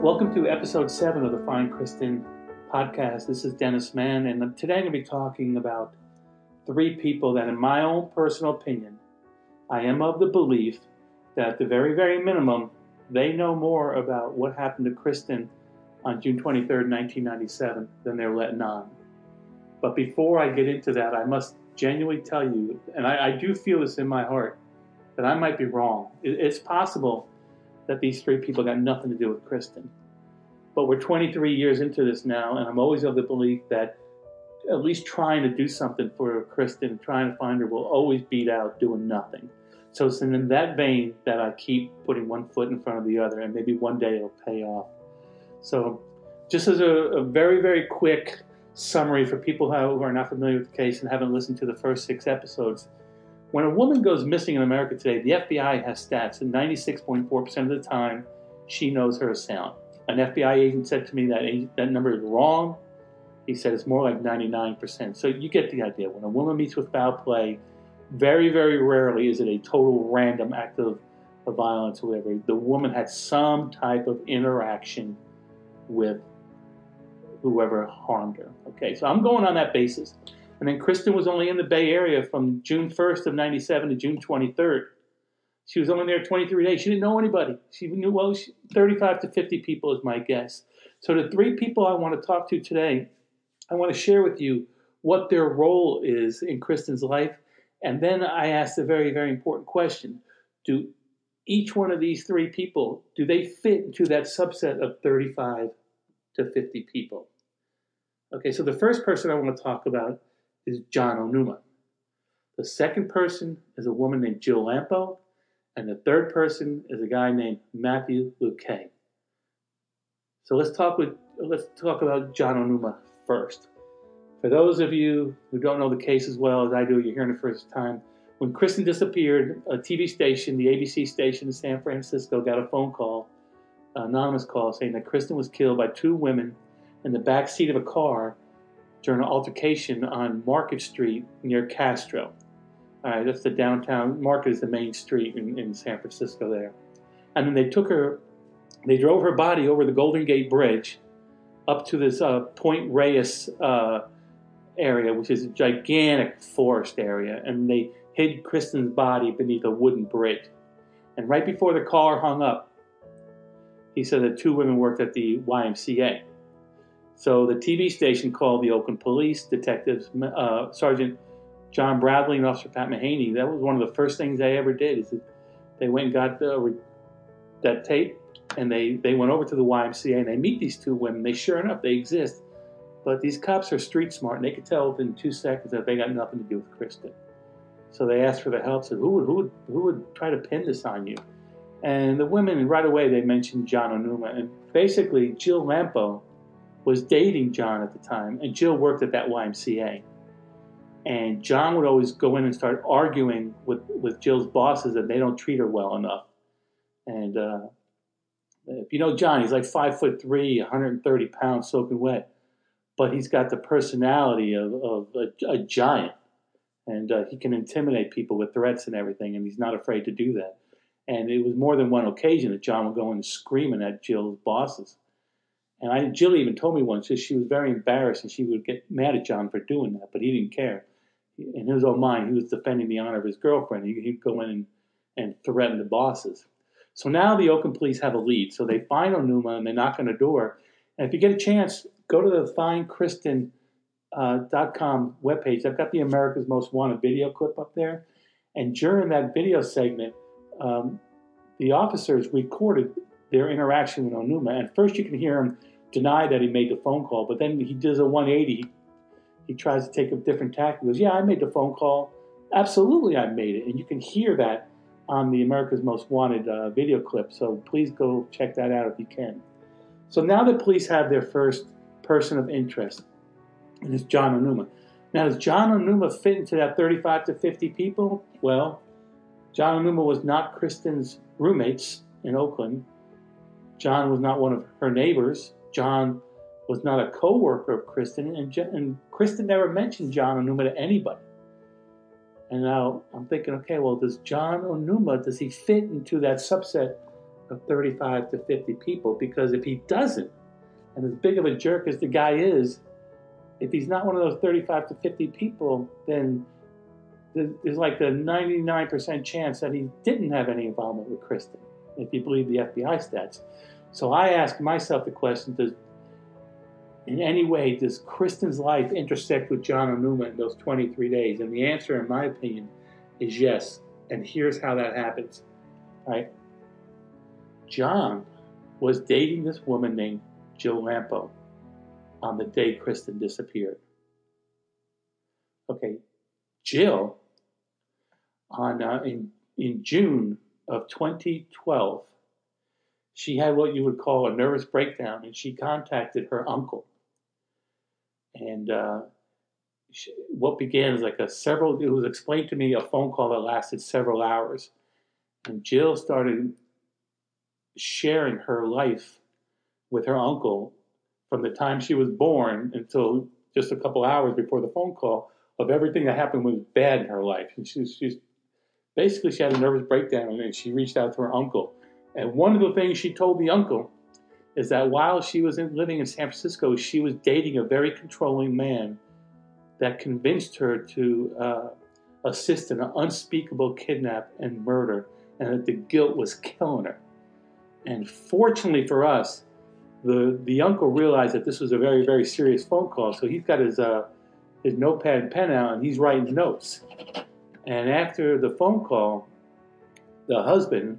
Welcome to episode seven of the Find Kristen podcast. This is Dennis Mann, and today I'm going to be talking about three people that, in my own personal opinion, I am of the belief that, at the very, very minimum, they know more about what happened to Kristen on June 23rd, 1997, than they're letting on. But before I get into that, I must genuinely tell you, and I, I do feel this in my heart, that I might be wrong. It, it's possible that these three people got nothing to do with Kristen. But we're 23 years into this now, and I'm always of the belief that at least trying to do something for Kristen, trying to find her, will always beat out doing nothing. So it's in that vein that I keep putting one foot in front of the other, and maybe one day it'll pay off. So, just as a, a very, very quick summary for people who are not familiar with the case and haven't listened to the first six episodes, when a woman goes missing in America today, the FBI has stats, and 96.4% of the time, she knows her assailant. An FBI agent said to me that that number is wrong. He said it's more like 99%. So you get the idea. When a woman meets with foul play, very, very rarely is it a total random act of, of violence or whatever. The woman had some type of interaction with whoever harmed her. Okay, so I'm going on that basis. And then Kristen was only in the Bay Area from June 1st of 97 to June 23rd. She was only there 23 days. She didn't know anybody. She knew, well, she, 35 to 50 people is my guess. So the three people I want to talk to today, I want to share with you what their role is in Kristen's life. And then I ask a very, very important question. Do each one of these three people, do they fit into that subset of 35 to 50 people? Okay, so the first person I want to talk about is John Onuma. The second person is a woman named Jill Lampo, and the third person is a guy named Matthew Luque. So let's talk with let's talk about John Onuma first. For those of you who don't know the case as well as I do, you're hearing it for the first time. When Kristen disappeared, a TV station, the ABC station in San Francisco, got a phone call, an anonymous call, saying that Kristen was killed by two women in the back seat of a car during an altercation on Market Street near Castro. All right, that's the downtown. Market is the main street in, in San Francisco there. And then they took her, they drove her body over the Golden Gate Bridge up to this uh, Point Reyes uh, area, which is a gigantic forest area. And they hid Kristen's body beneath a wooden bridge. And right before the car hung up, he said that two women worked at the YMCA. So the TV station called the Oakland Police, Detectives uh, Sergeant John Bradley and Officer Pat Mahaney. That was one of the first things they ever did. Is that they went and got the, that tape, and they they went over to the YMCA and they meet these two women. They sure enough they exist, but these cops are street smart and they could tell within two seconds that they got nothing to do with Kristen. So they asked for the help. Said who would who would who would try to pin this on you? And the women right away they mentioned John Onuma and basically Jill Lampo was dating John at the time, and Jill worked at that YMCA. And John would always go in and start arguing with, with Jill's bosses that they don't treat her well enough. And uh, if you know John, he's like five foot three, 130 pounds, soaking wet, but he's got the personality of, of a, a giant, and uh, he can intimidate people with threats and everything, and he's not afraid to do that. And it was more than one occasion that John would go in screaming at Jill's bosses. And I, Jill even told me once that she was very embarrassed and she would get mad at John for doing that, but he didn't care. In his own mind, he was defending the honor of his girlfriend. He, would go in and, and threaten the bosses. So now the Oakland police have a lead. So they find Onuma and they knock on the door. And if you get a chance, go to the findkristen.com uh, webpage. I've got the America's Most Wanted video clip up there. And during that video segment, um, the officers recorded their interaction with Onuma. And first you can hear him deny that he made the phone call, but then he does a 180. He, tries to take a different tack. He goes, Yeah, I made the phone call. Absolutely, I made it. And you can hear that on the America's Most Wanted uh, video clip. So please go check that out if you can. So now the police have their first person of interest, and it's John Onuma. Now, does John Onuma fit into that 35 to 50 people? Well, John Onuma was not Kristen's roommates in Oakland. John was not one of her neighbors. John was not a co-worker of Kristen, and, and Kristen never mentioned John Onuma to anybody. And now I'm thinking, okay, well, does John Onuma, does he fit into that subset of 35 to 50 people because if he doesn't, and as big of a jerk as the guy is, if he's not one of those 35 to 50 people, then there's like a 99% chance that he didn't have any involvement with Kristen, if you believe the FBI stats. So I ask myself the question does, in any way, does Kristen's life intersect with John Onuma in those 23 days? And the answer, in my opinion, is yes. And here's how that happens. Right? John was dating this woman named Jill Lampo on the day Kristen disappeared. Okay, Jill, on uh, in in June of 2012, she had what you would call a nervous breakdown, and she contacted her uncle. And uh, she, what began as like a several, it was explained to me a phone call that lasted several hours. And Jill started sharing her life with her uncle from the time she was born until just a couple hours before the phone call of everything that happened was bad in her life. And she's, she's basically she had a nervous breakdown and she reached out to her uncle. And one of the things she told the uncle is that while she was in, living in San Francisco, she was dating a very controlling man that convinced her to uh, assist in an unspeakable kidnap and murder, and that the guilt was killing her. And fortunately for us, the, the uncle realized that this was a very, very serious phone call, so he's got his, uh, his notepad and pen out and he's writing notes. And after the phone call, the husband,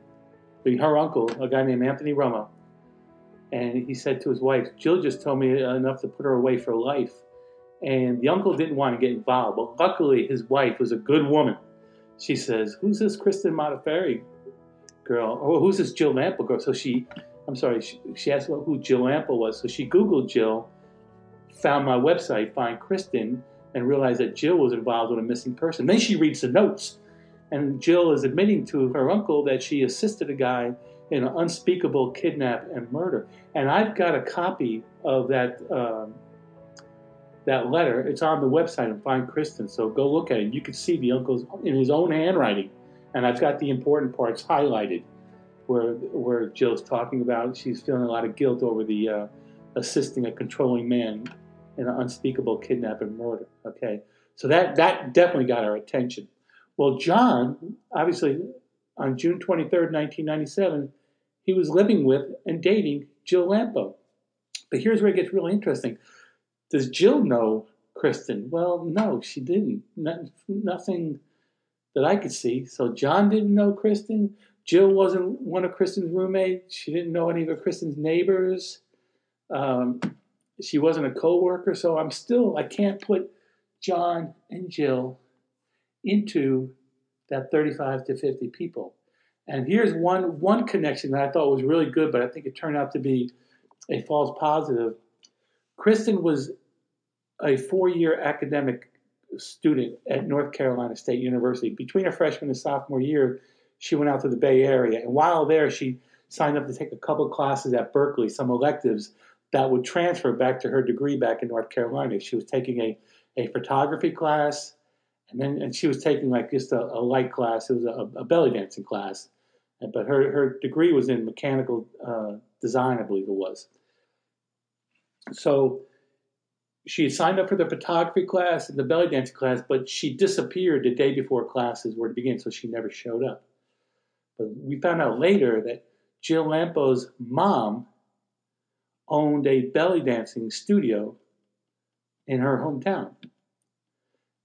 her uncle, a guy named Anthony Romo, and he said to his wife, Jill just told me enough to put her away for life. And the uncle didn't want to get involved, but luckily his wife was a good woman. She says, Who's this Kristen Modafferi girl? Or who's this Jill Lampo girl? So she, I'm sorry, she, she asked who Jill Lampo was. So she Googled Jill, found my website, Find Kristen, and realized that Jill was involved with a missing person. Then she reads the notes, and Jill is admitting to her uncle that she assisted a guy in an unspeakable kidnap and murder. And I've got a copy of that um, that letter. It's on the website and Find Kristen, so go look at it. You can see the uncle's in his own handwriting, and I've got the important parts highlighted, where where Jill's talking about she's feeling a lot of guilt over the uh, assisting a controlling man an unspeakable kidnap and murder. Okay, so that that definitely got our attention. Well, John, obviously, on June 23rd, 1997, he was living with and dating Jill Lampo. But here's where it gets really interesting. Does Jill know Kristen? Well, no, she didn't. nothing that I could see. So John didn't know Kristen. Jill wasn't one of Kristen's roommates. She didn't know any of Kristen's neighbors. Um, she wasn't a co-worker. So I'm still I can't put John and Jill into that 35 to 50 people. And here's one one connection that I thought was really good, but I think it turned out to be a false positive. Kristen was a four-year academic student at North Carolina State University. Between her freshman and sophomore year, she went out to the Bay Area, and while there, she signed up to take a couple classes at Berkeley, some electives that would transfer back to her degree back in North Carolina. She was taking a, a photography class, and then and she was taking like just a, a light class. It was a, a, belly dancing class, but her her degree was in mechanical uh, design, I believe it was. So she signed up for the photography class and the belly dancing class, but she disappeared the day before classes were to begin, so she never showed up. But we found out later that Jill Lampo's mom owned a belly dancing studio in her hometown.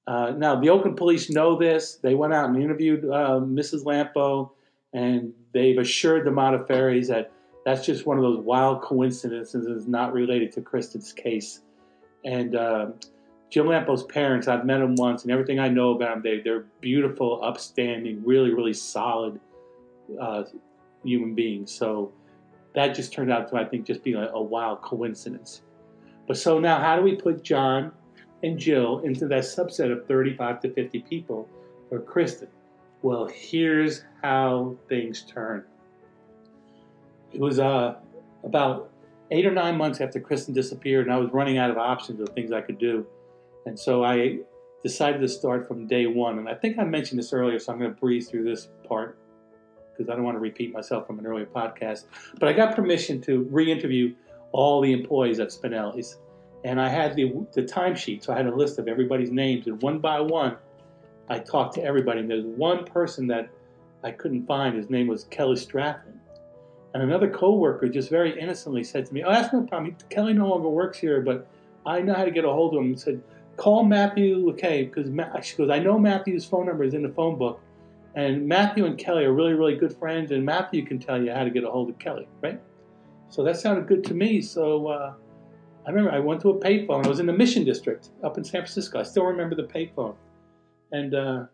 Uh, now, the Oakland police know this. They went out and interviewed uh, Mrs. Lampo, and they've assured the Modafferis that that's just one of those wild coincidences and is not related to Kristen's case. And uh, Jim Lampo's parents, I've met them once, and everything I know about them, they, they're beautiful, upstanding, really, really solid uh, human beings. So that just turned out to, I think, just be a, a wild coincidence. But so now, how do we put John and Jill into that subset of 35 to 50 people for Kristen? Well, here's how things turn. It was uh, about eight or nine months after Kristen disappeared, and I was running out of options of things I could do. And so I decided to start from day one. And I think I mentioned this earlier, so I'm going to breeze through this part. Because I don't want to repeat myself from an earlier podcast. But I got permission to re-interview all the employees at Spinelli's, and I had the the timesheet, so I had a list of everybody's names, and one by one, I talked to everybody. And there's one person that I couldn't find. His name was Kelly Strathman. And another coworker just very innocently said to me, "Oh, that's no problem. Kelly no longer works here, but I know how to get a hold of him." And said, "Call Matthew Luque, because she goes, I know Matthew's phone number is in the phone book, and Matthew and Kelly are really, really good friends, and Matthew can tell you how to get a hold of Kelly, right?" So that sounded good to me. So uh, I remember I went to a payphone. I was in the Mission District up in San Francisco. I still remember the payphone, and uh,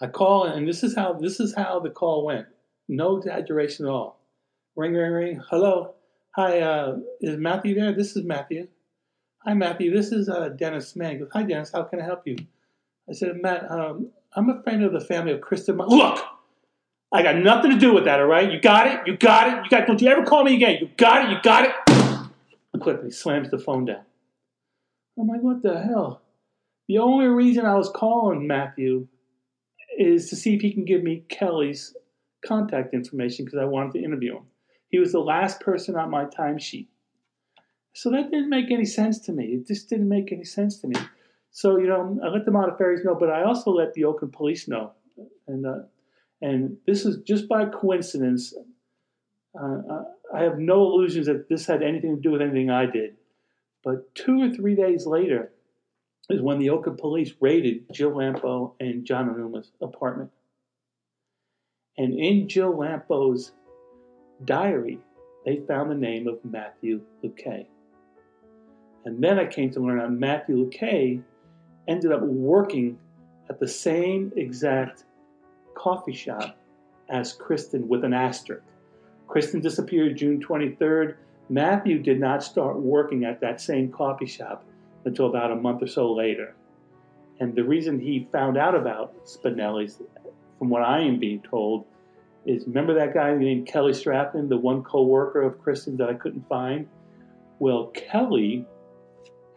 I call, and this is how this is how the call went. No exaggeration at all. Ring, ring, ring. Hello. Hi, uh, is Matthew there? This is Matthew. Hi, Matthew. This is uh, Dennis Mann. Hi, Dennis. How can I help you? I said, Matt, um, I'm a friend of the family of Kristen. Ma- Look, I got nothing to do with that. All right, you got it. You got it. You got. Don't you ever call me again. You got it. You got it. Quickly slams the phone down. I'm like, what the hell? The only reason I was calling Matthew is to see if he can give me Kelly's contact information because I wanted to interview him. He was the last person on my timesheet. So that didn't make any sense to me. It just didn't make any sense to me. So, you know, I let the Modafferis know, but I also let the Oakland police know. And, uh, and this is just by coincidence. Uh, uh, I have no illusions that this had anything to do with anything I did. But two or three days later is when the Oakland police raided Jill Lampo and John Onuma's apartment. And in Jill Lampo's diary, they found the name of Matthew Luque. And then I came to learn that Matthew Luque ended up working at the same exact coffee shop as Kristen with an asterisk. Kristen disappeared June 23rd. Matthew did not start working at that same coffee shop until about a month or so later. And the reason he found out about Spinelli's from what I am being told, is remember that guy named Kelly Strathman, the one co-worker of Kristen's that I couldn't find? Well, Kelly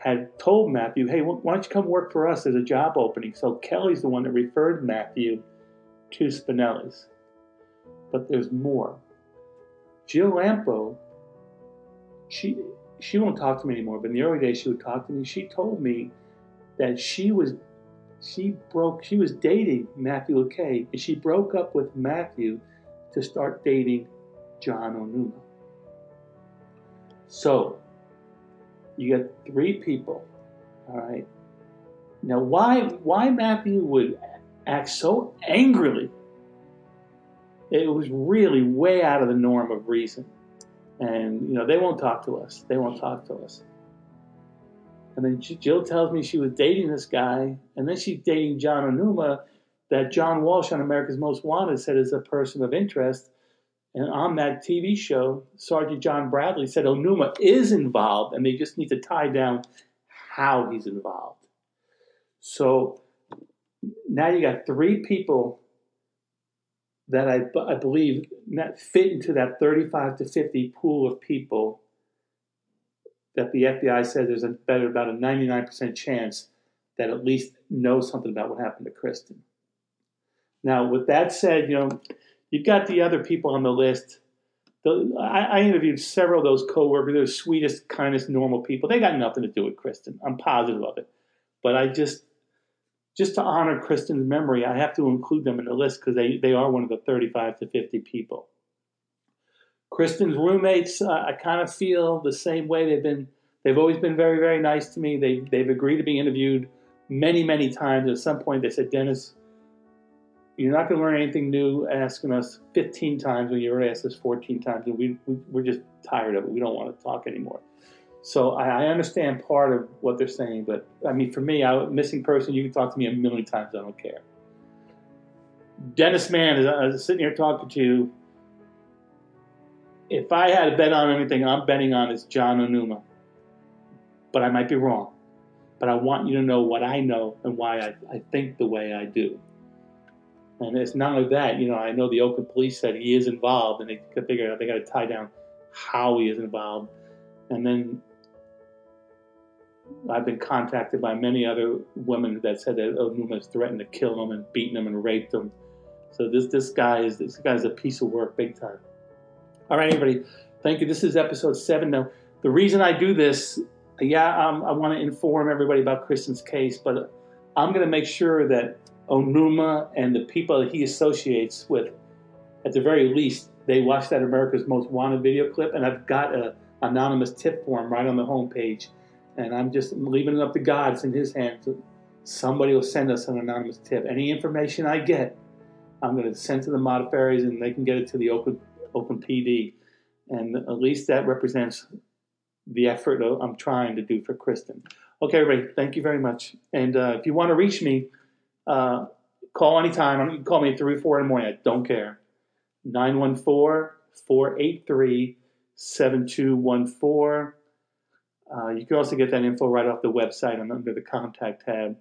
had told Matthew, hey, why don't you come work for us? There's a job opening. So Kelly's the one that referred Matthew to Spinelli's. But there's more. Jill Lampo, she she won't talk to me anymore, but in the early days she would talk to me. She told me that she was she broke she was dating Matthew Luque and she broke up with Matthew to start dating John Onuma. So you got three people, all right. Now why why Matthew would act so angrily? It was really way out of the norm of reason. And you know, they won't talk to us. They won't talk to us. And then Jill tells me she was dating this guy, and then she's dating John Onuma, that John Walsh on America's Most Wanted said is a person of interest. And on that TV show, Sergeant John Bradley said Onuma is involved, and they just need to tie down how he's involved. So now you got three people that I, I believe fit into that 35 to 50 pool of people that the FBI says there's a better about a 99% chance that at least know something about what happened to Kristen. Now, with that said, you know, you've got the other people on the list. The, I, I, interviewed several of those coworkers. They're the sweetest, kindest, normal people. They got nothing to do with Kristen. I'm positive of it. But I just, just to honor Kristen's memory, I have to include them in the list because they, they are one of the 35 to 50 people. Kristen's roommates, uh, I kind of feel the same way. They've been, they've always been very, very nice to me. They, they've agreed to be interviewed many, many times. At some point, they said, Dennis, you're not going to learn anything new asking us 15 times when you already asked us 14 times, and we, we, we're just tired of it. We don't want to talk anymore. So I, I understand part of what they're saying, but I mean, for me, I missing person. You can talk to me a million times. I don't care. Dennis Mann, as uh, I was sitting here talking to you, if I had to bet on anything, I'm betting on is John Onuma. But I might be wrong. But I want you to know what I know and why I, I think the way I do. And it's not only that, you know, I know the Oakland police said he is involved, and they could figure out they got to tie down how he is involved. And then I've been contacted by many other women that said that Onuma has threatened to kill them and beaten them and raped them. So this this guy is this guy's a piece of work, big time. All right, everybody, thank you. This is episode seven. Now, the reason I do this, yeah, um, I want to inform everybody about Kristen's case, but I'm going to make sure that Onuma and the people that he associates with, at the very least, they watched that America's Most Wanted video clip, and I've got a anonymous tip form right on the homepage, and I'm just leaving it up to God. It's in His hands. Somebody will send us an anonymous tip. Any information I get, I'm going to send to the Modafferi's, and they can get it to the Open Oakland PD, and at least that represents the effort I'm trying to do for Kristen. Okay, everybody, thank you very much. And uh, if you want to reach me, uh, call anytime. You can call me at 3 or 4 in the morning. I don't care. 914 483 7214. Uh, you can also get that info right off the website under the contact tab.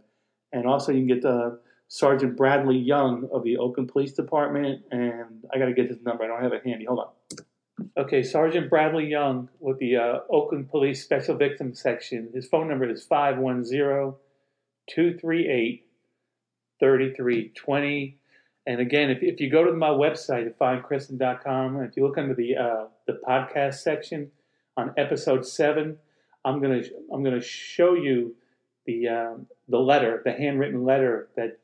And also, you can get uh, Sergeant Bradley Young of the Oakland Police Department. And I got to get his number. I don't have it handy. Hold on. Okay, Sergeant Bradley Young with the uh, Oakland Police Special Victims Section. His phone number is 510 238 3320. And again, if, if you go to my website at and if you look under the uh, the podcast section on episode seven, I'm gonna I'm gonna show you the uh, the letter, the handwritten letter that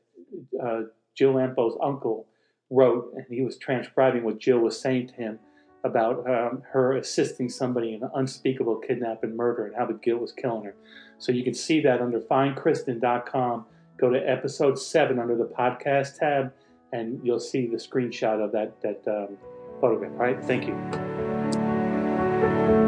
uh, Jill Lampo's uncle wrote, and he was transcribing what Jill was saying to him about um, her assisting somebody in an unspeakable kidnap and murder and how the guilt was killing her. So you can see that under findkristen.com. Go to episode seven under the podcast tab, and you'll see the screenshot of that that um, photograph. All right, thank you.